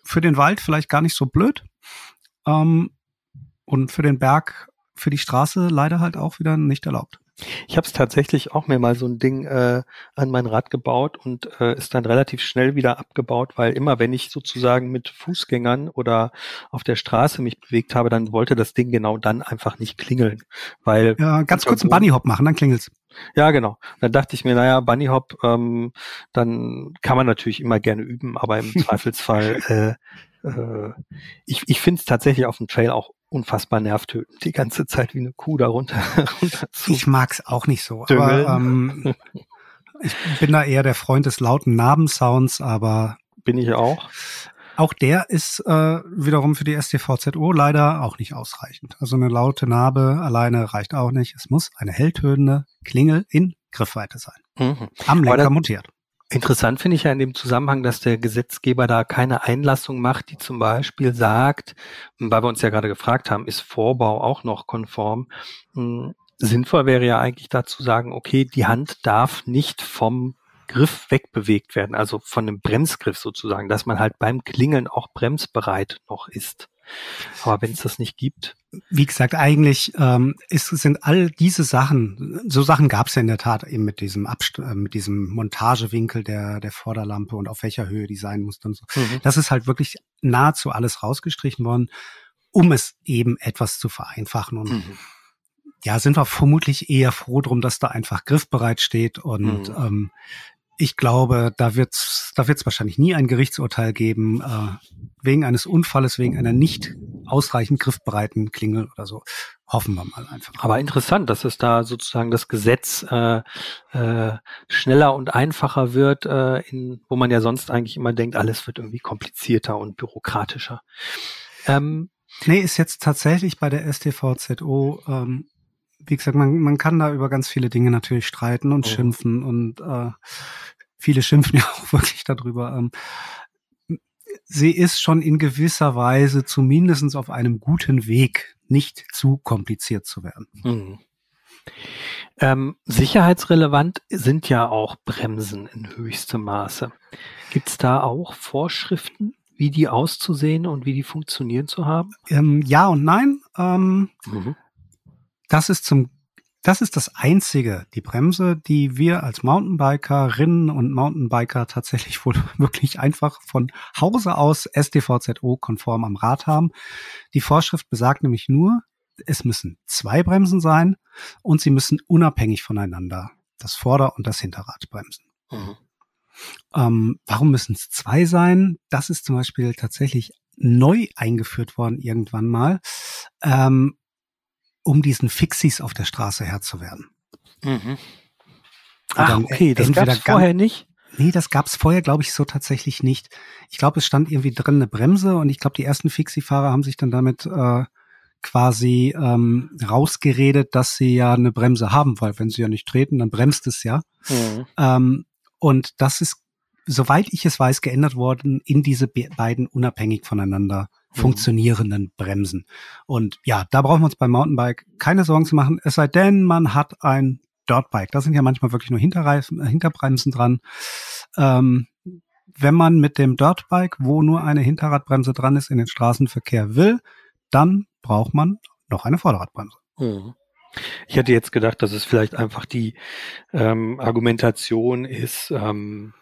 für den Wald vielleicht gar nicht so blöd. Ähm, und für den Berg, für die Straße leider halt auch wieder nicht erlaubt. Ich habe es tatsächlich auch mir mal so ein Ding äh, an mein Rad gebaut und äh, ist dann relativ schnell wieder abgebaut, weil immer wenn ich sozusagen mit Fußgängern oder auf der Straße mich bewegt habe, dann wollte das Ding genau dann einfach nicht klingeln, weil ja ganz kurz einen Bunny Hop machen, dann klingelt's. Ja, genau. Dann dachte ich mir, naja, Bunny Hop, ähm, dann kann man natürlich immer gerne üben, aber im [laughs] Zweifelsfall äh, äh, ich, ich finde es tatsächlich auf dem Trail auch unfassbar nervtötend, die ganze Zeit wie eine Kuh darunter [laughs] runter zu. Ich mag's auch nicht so, aber ähm, ich bin da eher der Freund des lauten Nabensounds, aber bin ich auch. Auch der ist äh, wiederum für die STVZO leider auch nicht ausreichend. Also eine laute Narbe alleine reicht auch nicht. Es muss eine helltönende Klingel in Griffweite sein. Mhm. Am Lenker montiert. Interessant finde ich ja in dem Zusammenhang, dass der Gesetzgeber da keine Einlassung macht, die zum Beispiel sagt, weil wir uns ja gerade gefragt haben, ist Vorbau auch noch konform? Hm, sinnvoll wäre ja eigentlich dazu sagen, okay, die Hand darf nicht vom Griff wegbewegt werden, also von dem Bremsgriff sozusagen, dass man halt beim Klingeln auch bremsbereit noch ist. Aber wenn es das nicht gibt. Wie gesagt, eigentlich ähm, ist, sind all diese Sachen, so Sachen gab es ja in der Tat eben mit diesem Abst äh, mit diesem Montagewinkel der, der Vorderlampe und auf welcher Höhe die sein muss und so. Mhm. Das ist halt wirklich nahezu alles rausgestrichen worden, um es eben etwas zu vereinfachen. Und mhm. ja, sind wir vermutlich eher froh drum, dass da einfach griffbereit steht und mhm. ähm, ich glaube, da wird es da wird's wahrscheinlich nie ein Gerichtsurteil geben, äh, wegen eines Unfalles, wegen einer nicht ausreichend griffbereiten Klingel oder so. Hoffen wir mal einfach. Aber interessant, dass es da sozusagen das Gesetz äh, äh, schneller und einfacher wird, äh, in, wo man ja sonst eigentlich immer denkt, alles wird irgendwie komplizierter und bürokratischer. Ähm, nee, ist jetzt tatsächlich bei der STVZO ähm, wie gesagt, man, man kann da über ganz viele Dinge natürlich streiten und oh. schimpfen und äh, viele schimpfen [laughs] ja auch wirklich darüber. Ähm, sie ist schon in gewisser Weise zumindestens auf einem guten Weg, nicht zu kompliziert zu werden. Mhm. Ähm, sicherheitsrelevant sind ja auch Bremsen in höchstem Maße. Gibt es da auch Vorschriften, wie die auszusehen und wie die funktionieren zu haben? Ähm, ja und nein. Ähm, mhm. Das ist zum das ist das einzige, die Bremse, die wir als Mountainbikerinnen und Mountainbiker tatsächlich wohl [laughs] wirklich einfach von Hause aus STVZO-konform am Rad haben. Die Vorschrift besagt nämlich nur, es müssen zwei Bremsen sein und sie müssen unabhängig voneinander das Vorder- und das Hinterrad bremsen. Mhm. Ähm, warum müssen es zwei sein? Das ist zum Beispiel tatsächlich neu eingeführt worden irgendwann mal. Ähm, um diesen Fixis auf der Straße Herr zu werden. Mhm. Ah, okay, das gab es vorher nicht? Nee, das gab es vorher, glaube ich, so tatsächlich nicht. Ich glaube, es stand irgendwie drin eine Bremse und ich glaube, die ersten Fixie-Fahrer haben sich dann damit äh, quasi ähm, rausgeredet, dass sie ja eine Bremse haben, weil wenn sie ja nicht treten, dann bremst es ja. Mhm. Ähm, und das ist, soweit ich es weiß, geändert worden in diese beiden unabhängig voneinander funktionierenden Bremsen. Und ja, da brauchen wir uns beim Mountainbike keine Sorgen zu machen, es sei denn, man hat ein Dirtbike. Da sind ja manchmal wirklich nur Hinterreifen, äh, Hinterbremsen dran. Ähm, wenn man mit dem Dirtbike, wo nur eine Hinterradbremse dran ist, in den Straßenverkehr will, dann braucht man noch eine Vorderradbremse. Mhm. Ich hätte jetzt gedacht, dass es vielleicht einfach die ähm, Argumentation ist, ähm,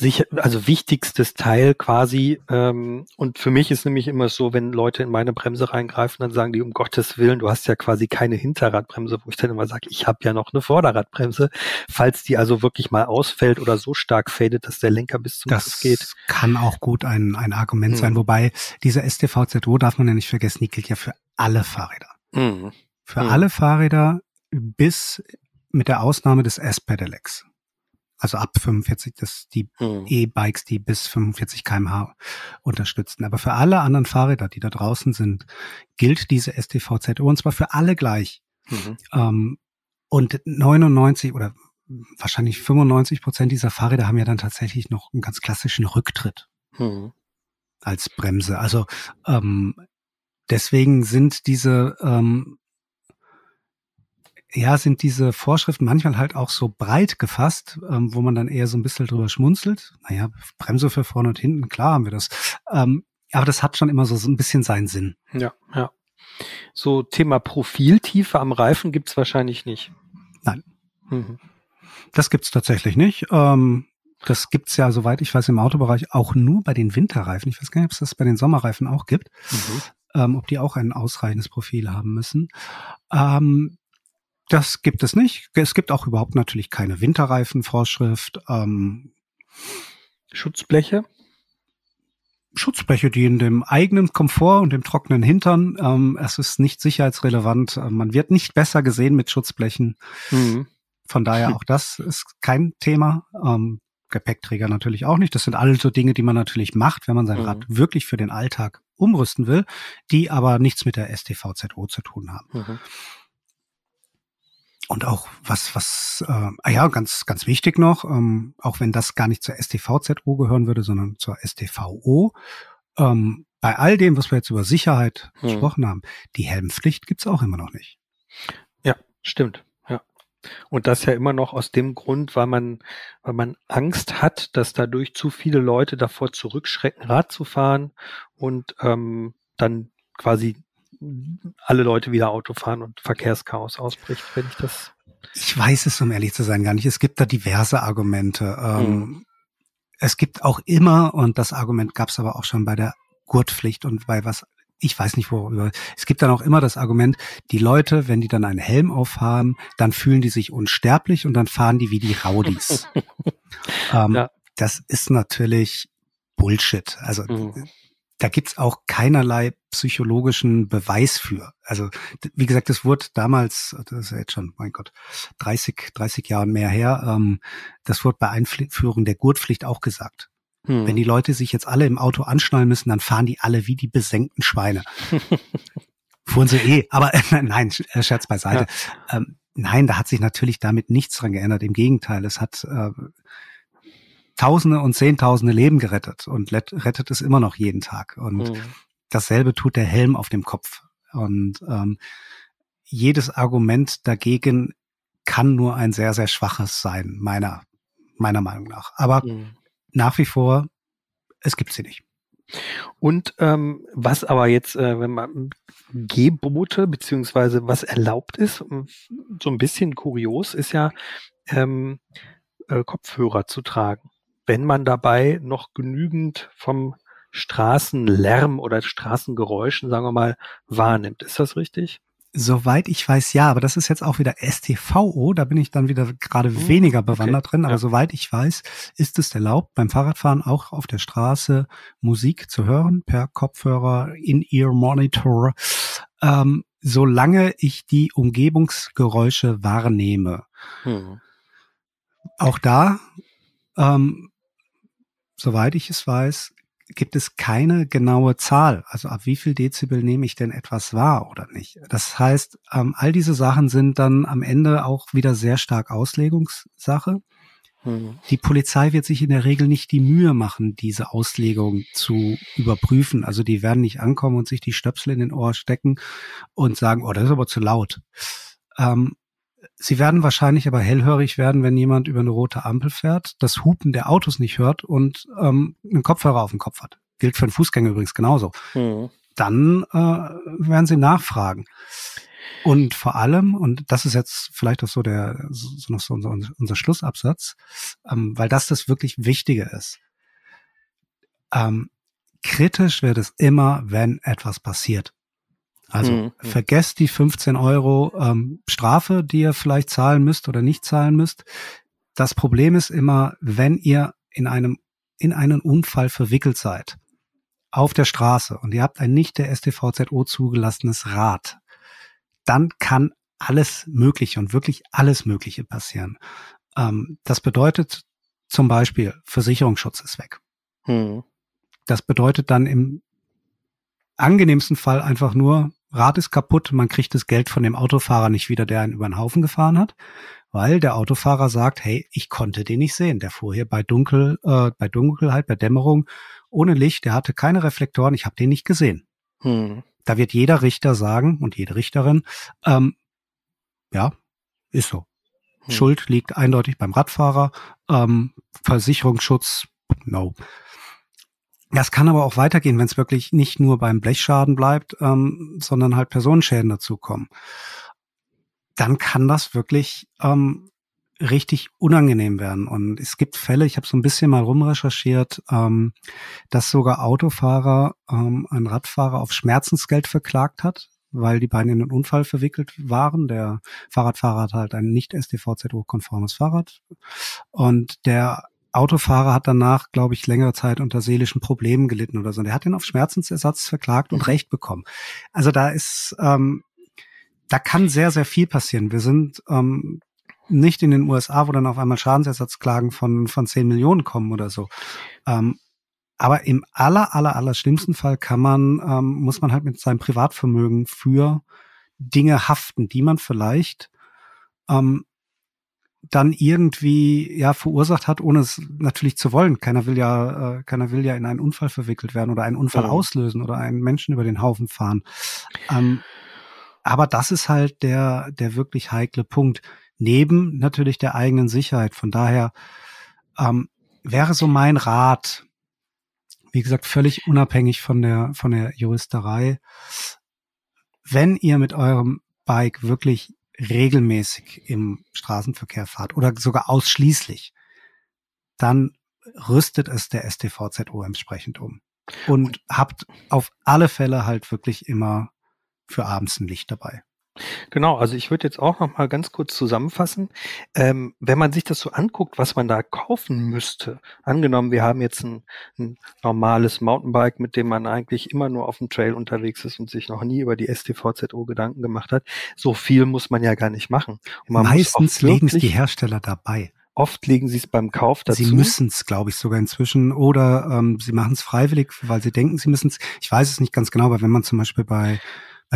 sicher, also wichtigstes Teil quasi. Ähm, und für mich ist nämlich immer so, wenn Leute in meine Bremse reingreifen, dann sagen die um Gottes Willen, du hast ja quasi keine Hinterradbremse, wo ich dann immer sage, ich habe ja noch eine Vorderradbremse. Falls die also wirklich mal ausfällt oder so stark fadet, dass der Lenker bis zum das geht. Das kann auch gut ein, ein Argument hm. sein. Wobei diese STVZO darf man ja nicht vergessen, die gilt ja für alle Fahrräder. Hm. Für hm. alle Fahrräder bis mit der Ausnahme des S-Pedelecs also ab 45, das die hm. E-Bikes, die bis 45 kmh unterstützen. Aber für alle anderen Fahrräder, die da draußen sind, gilt diese STVZO und zwar für alle gleich. Mhm. Ähm, und 99 oder wahrscheinlich 95 Prozent dieser Fahrräder haben ja dann tatsächlich noch einen ganz klassischen Rücktritt mhm. als Bremse. Also ähm, deswegen sind diese ähm, ja, sind diese Vorschriften manchmal halt auch so breit gefasst, ähm, wo man dann eher so ein bisschen drüber schmunzelt. Naja, Bremse für vorne und hinten, klar haben wir das. Ähm, aber das hat schon immer so, so ein bisschen seinen Sinn. Ja, ja. So Thema Profiltiefe am Reifen gibt's wahrscheinlich nicht. Nein. Mhm. Das gibt's tatsächlich nicht. Ähm, das gibt's ja, soweit ich weiß, im Autobereich auch nur bei den Winterreifen. Ich weiß gar nicht, ob es das bei den Sommerreifen auch gibt. Mhm. Ähm, ob die auch ein ausreichendes Profil haben müssen. Ähm, das gibt es nicht. Es gibt auch überhaupt natürlich keine Winterreifenvorschrift. Ähm, Schutzbleche? Schutzbleche, die in dem eigenen Komfort und dem trockenen Hintern. Ähm, es ist nicht sicherheitsrelevant. Äh, man wird nicht besser gesehen mit Schutzblechen. Mhm. Von daher auch das ist kein Thema. Ähm, Gepäckträger natürlich auch nicht. Das sind alle so Dinge, die man natürlich macht, wenn man sein mhm. Rad wirklich für den Alltag umrüsten will, die aber nichts mit der STVZO zu tun haben. Mhm. Und auch was, was, äh, ah ja, ganz, ganz wichtig noch, ähm, auch wenn das gar nicht zur STVZO gehören würde, sondern zur STVO, ähm, bei all dem, was wir jetzt über Sicherheit hm. gesprochen haben, die Helmpflicht gibt's auch immer noch nicht. Ja, stimmt. Ja. Und das ja immer noch aus dem Grund, weil man, weil man Angst hat, dass dadurch zu viele Leute davor zurückschrecken, Rad zu fahren und ähm, dann quasi alle Leute wieder Auto fahren und Verkehrschaos ausbricht, wenn ich das. Ich weiß es, um ehrlich zu sein, gar nicht. Es gibt da diverse Argumente. Ähm, hm. Es gibt auch immer, und das Argument gab es aber auch schon bei der Gurtpflicht und bei was, ich weiß nicht worüber. Es gibt dann auch immer das Argument, die Leute, wenn die dann einen Helm aufhaben, dann fühlen die sich unsterblich und dann fahren die wie die Raudis. [laughs] ähm, ja. Das ist natürlich Bullshit. Also mhm da gibt's auch keinerlei psychologischen Beweis für. Also wie gesagt, das wurde damals, das ist ja jetzt schon, mein Gott, 30, 30 Jahren mehr her, ähm, das wurde bei Einführung der Gurtpflicht auch gesagt. Hm. Wenn die Leute sich jetzt alle im Auto anschnallen müssen, dann fahren die alle wie die besenkten Schweine. [laughs] Fuhren sie eh, aber [laughs] äh, nein, Scherz beiseite. Ja. Ähm, nein, da hat sich natürlich damit nichts dran geändert. Im Gegenteil, es hat äh, Tausende und Zehntausende Leben gerettet und rettet es immer noch jeden Tag. Und mhm. dasselbe tut der Helm auf dem Kopf. Und ähm, jedes Argument dagegen kann nur ein sehr, sehr schwaches sein, meiner, meiner Meinung nach. Aber mhm. nach wie vor, es gibt sie nicht. Und ähm, was aber jetzt, äh, wenn man Gebote beziehungsweise was erlaubt ist, so ein bisschen kurios ist ja ähm, äh, Kopfhörer zu tragen wenn man dabei noch genügend vom Straßenlärm oder Straßengeräuschen, sagen wir mal, wahrnimmt. Ist das richtig? Soweit ich weiß, ja, aber das ist jetzt auch wieder STVO, da bin ich dann wieder gerade hm, weniger bewandert okay. drin, aber ja. soweit ich weiß, ist es erlaubt, beim Fahrradfahren auch auf der Straße Musik zu hören, per Kopfhörer, In-Ear-Monitor, ähm, solange ich die Umgebungsgeräusche wahrnehme. Hm. Auch da ähm, soweit ich es weiß, gibt es keine genaue Zahl. Also ab wie viel Dezibel nehme ich denn etwas wahr oder nicht? Das heißt, ähm, all diese Sachen sind dann am Ende auch wieder sehr stark Auslegungssache. Mhm. Die Polizei wird sich in der Regel nicht die Mühe machen, diese Auslegung zu überprüfen. Also die werden nicht ankommen und sich die Stöpsel in den Ohr stecken und sagen, oh, das ist aber zu laut. Ähm, sie werden wahrscheinlich aber hellhörig werden, wenn jemand über eine rote Ampel fährt, das Hupen der Autos nicht hört und ähm, einen Kopfhörer auf dem Kopf hat. Gilt für einen Fußgänger übrigens genauso. Mhm. Dann äh, werden sie nachfragen. Und vor allem, und das ist jetzt vielleicht auch so der so, so unser, unser Schlussabsatz, ähm, weil das das wirklich Wichtige ist. Ähm, kritisch wird es immer, wenn etwas passiert. Also mhm. vergesst die 15 Euro ähm, Strafe, die ihr vielleicht zahlen müsst oder nicht zahlen müsst. Das Problem ist immer, wenn ihr in einem in einen Unfall verwickelt seid auf der Straße und ihr habt ein nicht der STVZO zugelassenes Rad, dann kann alles Mögliche und wirklich alles Mögliche passieren. Ähm, das bedeutet zum Beispiel, Versicherungsschutz ist weg. Hm. Das bedeutet dann im angenehmsten Fall einfach nur, Rad ist kaputt, man kriegt das Geld von dem Autofahrer nicht wieder, der einen über den Haufen gefahren hat, weil der Autofahrer sagt, hey, ich konnte den nicht sehen. Der fuhr hier bei Dunkel, äh, bei Dunkelheit, bei Dämmerung ohne Licht, der hatte keine Reflektoren, ich habe den nicht gesehen. Hm. Da wird jeder Richter sagen und jede Richterin, ähm, ja, ist so. Hm. Schuld liegt eindeutig beim Radfahrer, ähm, Versicherungsschutz, no. Das kann aber auch weitergehen, wenn es wirklich nicht nur beim Blechschaden bleibt, ähm, sondern halt Personenschäden dazukommen. Dann kann das wirklich ähm, richtig unangenehm werden. Und es gibt Fälle, ich habe so ein bisschen mal rumrecherchiert, ähm, dass sogar Autofahrer ähm, einen Radfahrer auf Schmerzensgeld verklagt hat, weil die beiden in einen Unfall verwickelt waren. Der Fahrradfahrer hat halt ein nicht STVZO-konformes Fahrrad. Und der Autofahrer hat danach, glaube ich, längere Zeit unter seelischen Problemen gelitten oder so. Und er hat ihn auf Schmerzensersatz verklagt und mhm. Recht bekommen. Also da ist, ähm, da kann sehr, sehr viel passieren. Wir sind ähm, nicht in den USA, wo dann auf einmal Schadensersatzklagen von, von 10 Millionen kommen oder so. Ähm, aber im aller, aller, aller schlimmsten Fall kann man, ähm, muss man halt mit seinem Privatvermögen für Dinge haften, die man vielleicht ähm, dann irgendwie ja verursacht hat, ohne es natürlich zu wollen. Keiner will ja, äh, keiner will ja in einen Unfall verwickelt werden oder einen Unfall mhm. auslösen oder einen Menschen über den Haufen fahren. Ähm, aber das ist halt der der wirklich heikle Punkt neben natürlich der eigenen Sicherheit. Von daher ähm, wäre so mein Rat, wie gesagt, völlig unabhängig von der von der Juristerei, wenn ihr mit eurem Bike wirklich regelmäßig im Straßenverkehr fahrt oder sogar ausschließlich, dann rüstet es der STVZO entsprechend um. Und habt auf alle Fälle halt wirklich immer für abends ein Licht dabei. Genau, also ich würde jetzt auch noch mal ganz kurz zusammenfassen. Ähm, wenn man sich das so anguckt, was man da kaufen müsste, angenommen, wir haben jetzt ein, ein, normales Mountainbike, mit dem man eigentlich immer nur auf dem Trail unterwegs ist und sich noch nie über die STVZO Gedanken gemacht hat, so viel muss man ja gar nicht machen. Meistens legen es die Hersteller dabei. Oft legen sie es beim Kauf dazu. Sie müssen es, glaube ich, sogar inzwischen. Oder ähm, sie machen es freiwillig, weil sie denken, sie müssen es. Ich weiß es nicht ganz genau, aber wenn man zum Beispiel bei bei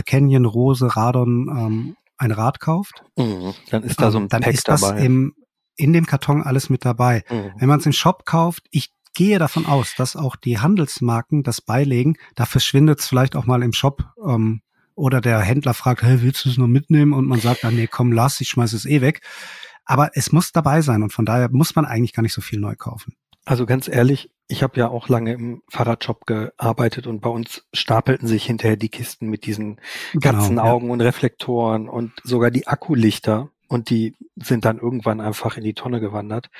Canyon, Rose, Radon ähm, ein Rad kauft, mhm, dann ist da so ein ähm, dann Pack ist das dabei. Im, in dem Karton alles mit dabei. Mhm. Wenn man es im Shop kauft, ich gehe davon aus, dass auch die Handelsmarken das beilegen. Da verschwindet es vielleicht auch mal im Shop ähm, oder der Händler fragt, hey, willst du es nur mitnehmen? Und man sagt, ah, nee, komm, lass, ich schmeiß es eh weg. Aber es muss dabei sein und von daher muss man eigentlich gar nicht so viel neu kaufen. Also ganz ehrlich, ich habe ja auch lange im Fahrradshop gearbeitet und bei uns stapelten sich hinterher die Kisten mit diesen genau, Katzenaugen ja. und Reflektoren und sogar die Akkulichter und die sind dann irgendwann einfach in die Tonne gewandert.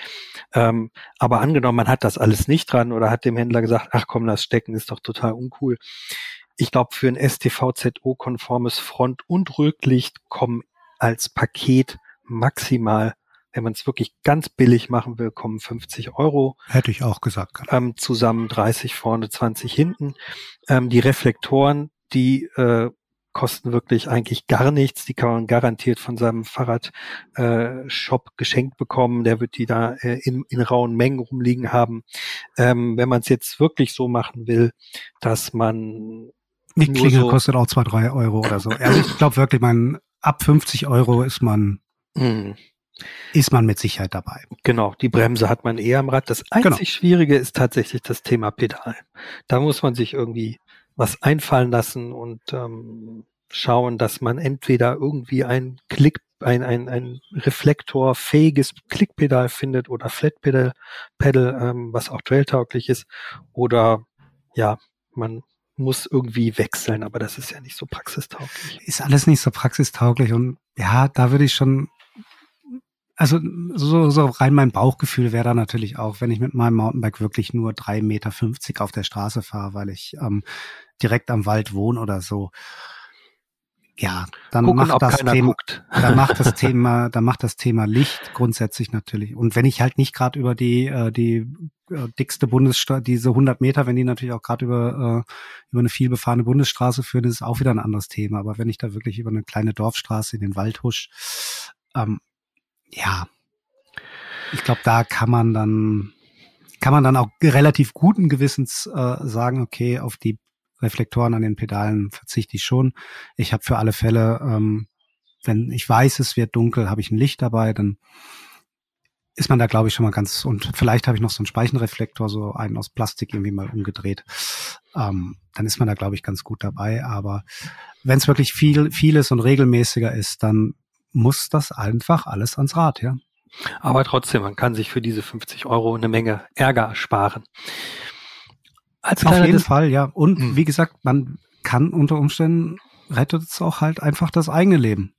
Ähm, aber angenommen, man hat das alles nicht dran oder hat dem Händler gesagt, ach komm, das Stecken ist doch total uncool. Ich glaube, für ein STVZO-konformes Front- und Rücklicht kommen als Paket maximal wenn man es wirklich ganz billig machen will, kommen 50 Euro. Hätte ich auch gesagt. Ähm, zusammen 30 vorne, 20 hinten. Ähm, die Reflektoren, die äh, kosten wirklich eigentlich gar nichts. Die kann man garantiert von seinem Fahrradshop äh, geschenkt bekommen. Der wird die da äh, in, in rauen Mengen rumliegen haben. Ähm, wenn man es jetzt wirklich so machen will, dass man die Klingel so kostet auch zwei, drei Euro oder so. Also ich glaube wirklich, man ab 50 Euro ist man hm. Ist man mit Sicherheit dabei. Genau, die Bremse hat man eher am Rad. Das einzig genau. Schwierige ist tatsächlich das Thema Pedal. Da muss man sich irgendwie was einfallen lassen und ähm, schauen, dass man entweder irgendwie ein Klick, ein, ein, ein reflektorfähiges Klickpedal findet oder Flatpedal, Pedal, ähm, was auch trailtauglich ist, oder ja, man muss irgendwie wechseln, aber das ist ja nicht so praxistauglich. Ist alles nicht so praxistauglich und ja, da würde ich schon, also so, so rein mein Bauchgefühl wäre da natürlich auch, wenn ich mit meinem Mountainbike wirklich nur drei Meter fünfzig auf der Straße fahre, weil ich ähm, direkt am Wald wohne oder so. Ja, dann Gucken, macht das Thema, guckt. [laughs] dann macht das [laughs] Thema, dann macht das Thema Licht grundsätzlich natürlich. Und wenn ich halt nicht gerade über die äh, die äh, dickste Bundesstraße, diese 100 Meter, wenn die natürlich auch gerade über äh, über eine vielbefahrene Bundesstraße führen, ist es auch wieder ein anderes Thema. Aber wenn ich da wirklich über eine kleine Dorfstraße in den Wald husch, ähm, ja, ich glaube, da kann man dann kann man dann auch relativ guten Gewissens äh, sagen, okay, auf die Reflektoren an den Pedalen verzichte ich schon. Ich habe für alle Fälle, ähm, wenn ich weiß, es wird dunkel, habe ich ein Licht dabei, dann ist man da, glaube ich, schon mal ganz, und vielleicht habe ich noch so einen Speichenreflektor, so einen aus Plastik irgendwie mal umgedreht. Ähm, dann ist man da, glaube ich, ganz gut dabei. Aber wenn es wirklich viel, vieles und regelmäßiger ist, dann muss das einfach alles ans Rad, ja. Aber trotzdem, man kann sich für diese 50 Euro eine Menge Ärger sparen. Als Auf jeden Fall, ja. Und mhm. wie gesagt, man kann unter Umständen rettet es auch halt einfach das eigene Leben.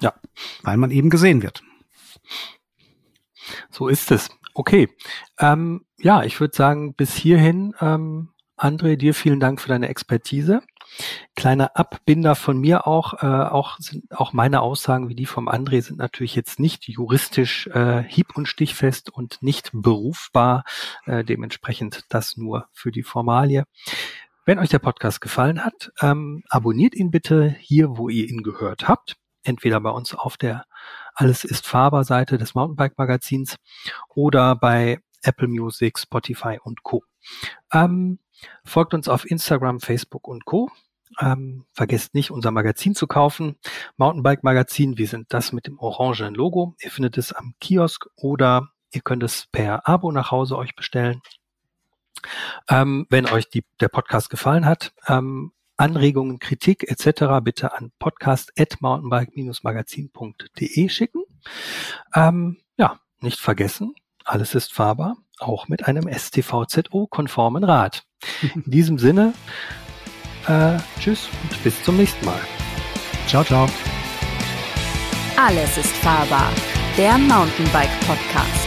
Ja. Weil man eben gesehen wird. So ist es. Okay. Ähm, ja, ich würde sagen, bis hierhin, ähm, André, dir vielen Dank für deine Expertise. Kleiner Abbinder von mir auch, äh, auch sind auch meine Aussagen wie die vom André sind natürlich jetzt nicht juristisch äh, hieb- und stichfest und nicht berufbar. Äh, dementsprechend das nur für die Formalie. Wenn euch der Podcast gefallen hat, ähm, abonniert ihn bitte hier, wo ihr ihn gehört habt. Entweder bei uns auf der Alles ist fahrbar Seite des Mountainbike Magazins oder bei Apple Music, Spotify und Co. Ähm, folgt uns auf Instagram, Facebook und Co. Ähm, vergesst nicht, unser Magazin zu kaufen. Mountainbike Magazin, wir sind das mit dem orangenen Logo. Ihr findet es am Kiosk oder ihr könnt es per Abo nach Hause euch bestellen. Ähm, wenn euch die, der Podcast gefallen hat, ähm, Anregungen, Kritik etc. bitte an podcast.mountainbike-magazin.de schicken. Ähm, ja, nicht vergessen, alles ist fahrbar, auch mit einem STVZO-konformen Rad. In diesem Sinne, äh, tschüss und bis zum nächsten Mal. Ciao, ciao. Alles ist fahrbar. Der Mountainbike Podcast.